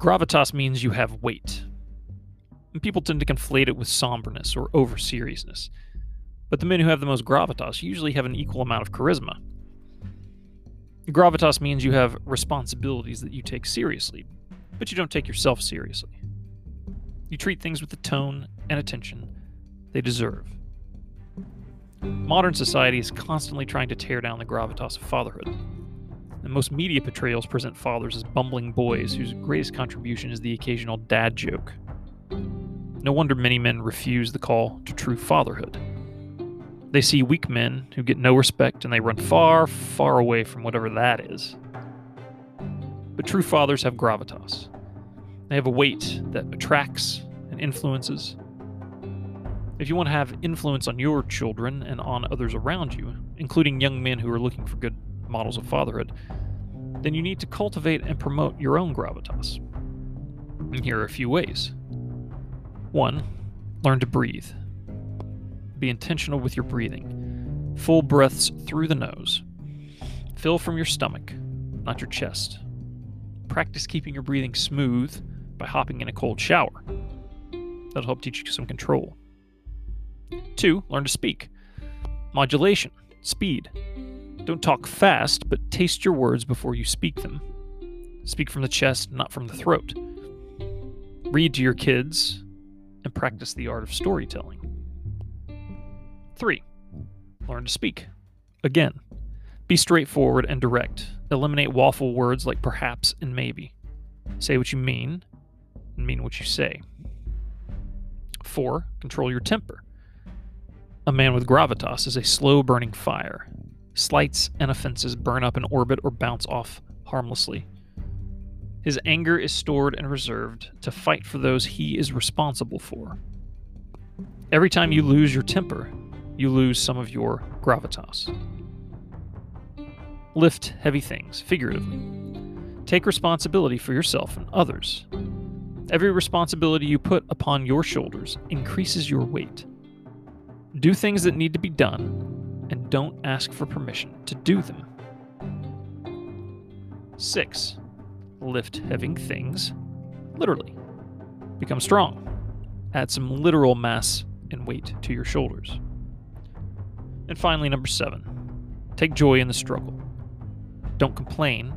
Gravitas means you have weight. And people tend to conflate it with somberness or over seriousness. But the men who have the most gravitas usually have an equal amount of charisma. Gravitas means you have responsibilities that you take seriously, but you don't take yourself seriously. You treat things with the tone and attention they deserve. Modern society is constantly trying to tear down the gravitas of fatherhood. And most media portrayals present fathers as bumbling boys whose greatest contribution is the occasional dad joke. No wonder many men refuse the call to true fatherhood. They see weak men who get no respect and they run far, far away from whatever that is. But true fathers have gravitas. They have a weight that attracts and influences. If you want to have influence on your children and on others around you, including young men who are looking for good models of fatherhood, then you need to cultivate and promote your own gravitas. And here are a few ways. One, learn to breathe. Be intentional with your breathing. Full breaths through the nose. Fill from your stomach, not your chest. Practice keeping your breathing smooth by hopping in a cold shower. That'll help teach you some control. Two, learn to speak. Modulation, speed. Don't talk fast, but taste your words before you speak them. Speak from the chest, not from the throat. Read to your kids and practice the art of storytelling. Three, learn to speak. Again, be straightforward and direct. Eliminate waffle words like perhaps and maybe. Say what you mean and mean what you say. Four, control your temper. A man with gravitas is a slow burning fire. Slights and offenses burn up in orbit or bounce off harmlessly. His anger is stored and reserved to fight for those he is responsible for. Every time you lose your temper, you lose some of your gravitas. Lift heavy things, figuratively. Take responsibility for yourself and others. Every responsibility you put upon your shoulders increases your weight. Do things that need to be done, and don't ask for permission to do them. 6. Lift heavy things literally. Become strong. Add some literal mass and weight to your shoulders. And finally, number 7. Take joy in the struggle. Don't complain.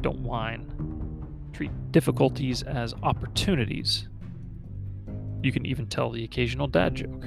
Don't whine. Treat difficulties as opportunities. You can even tell the occasional dad joke.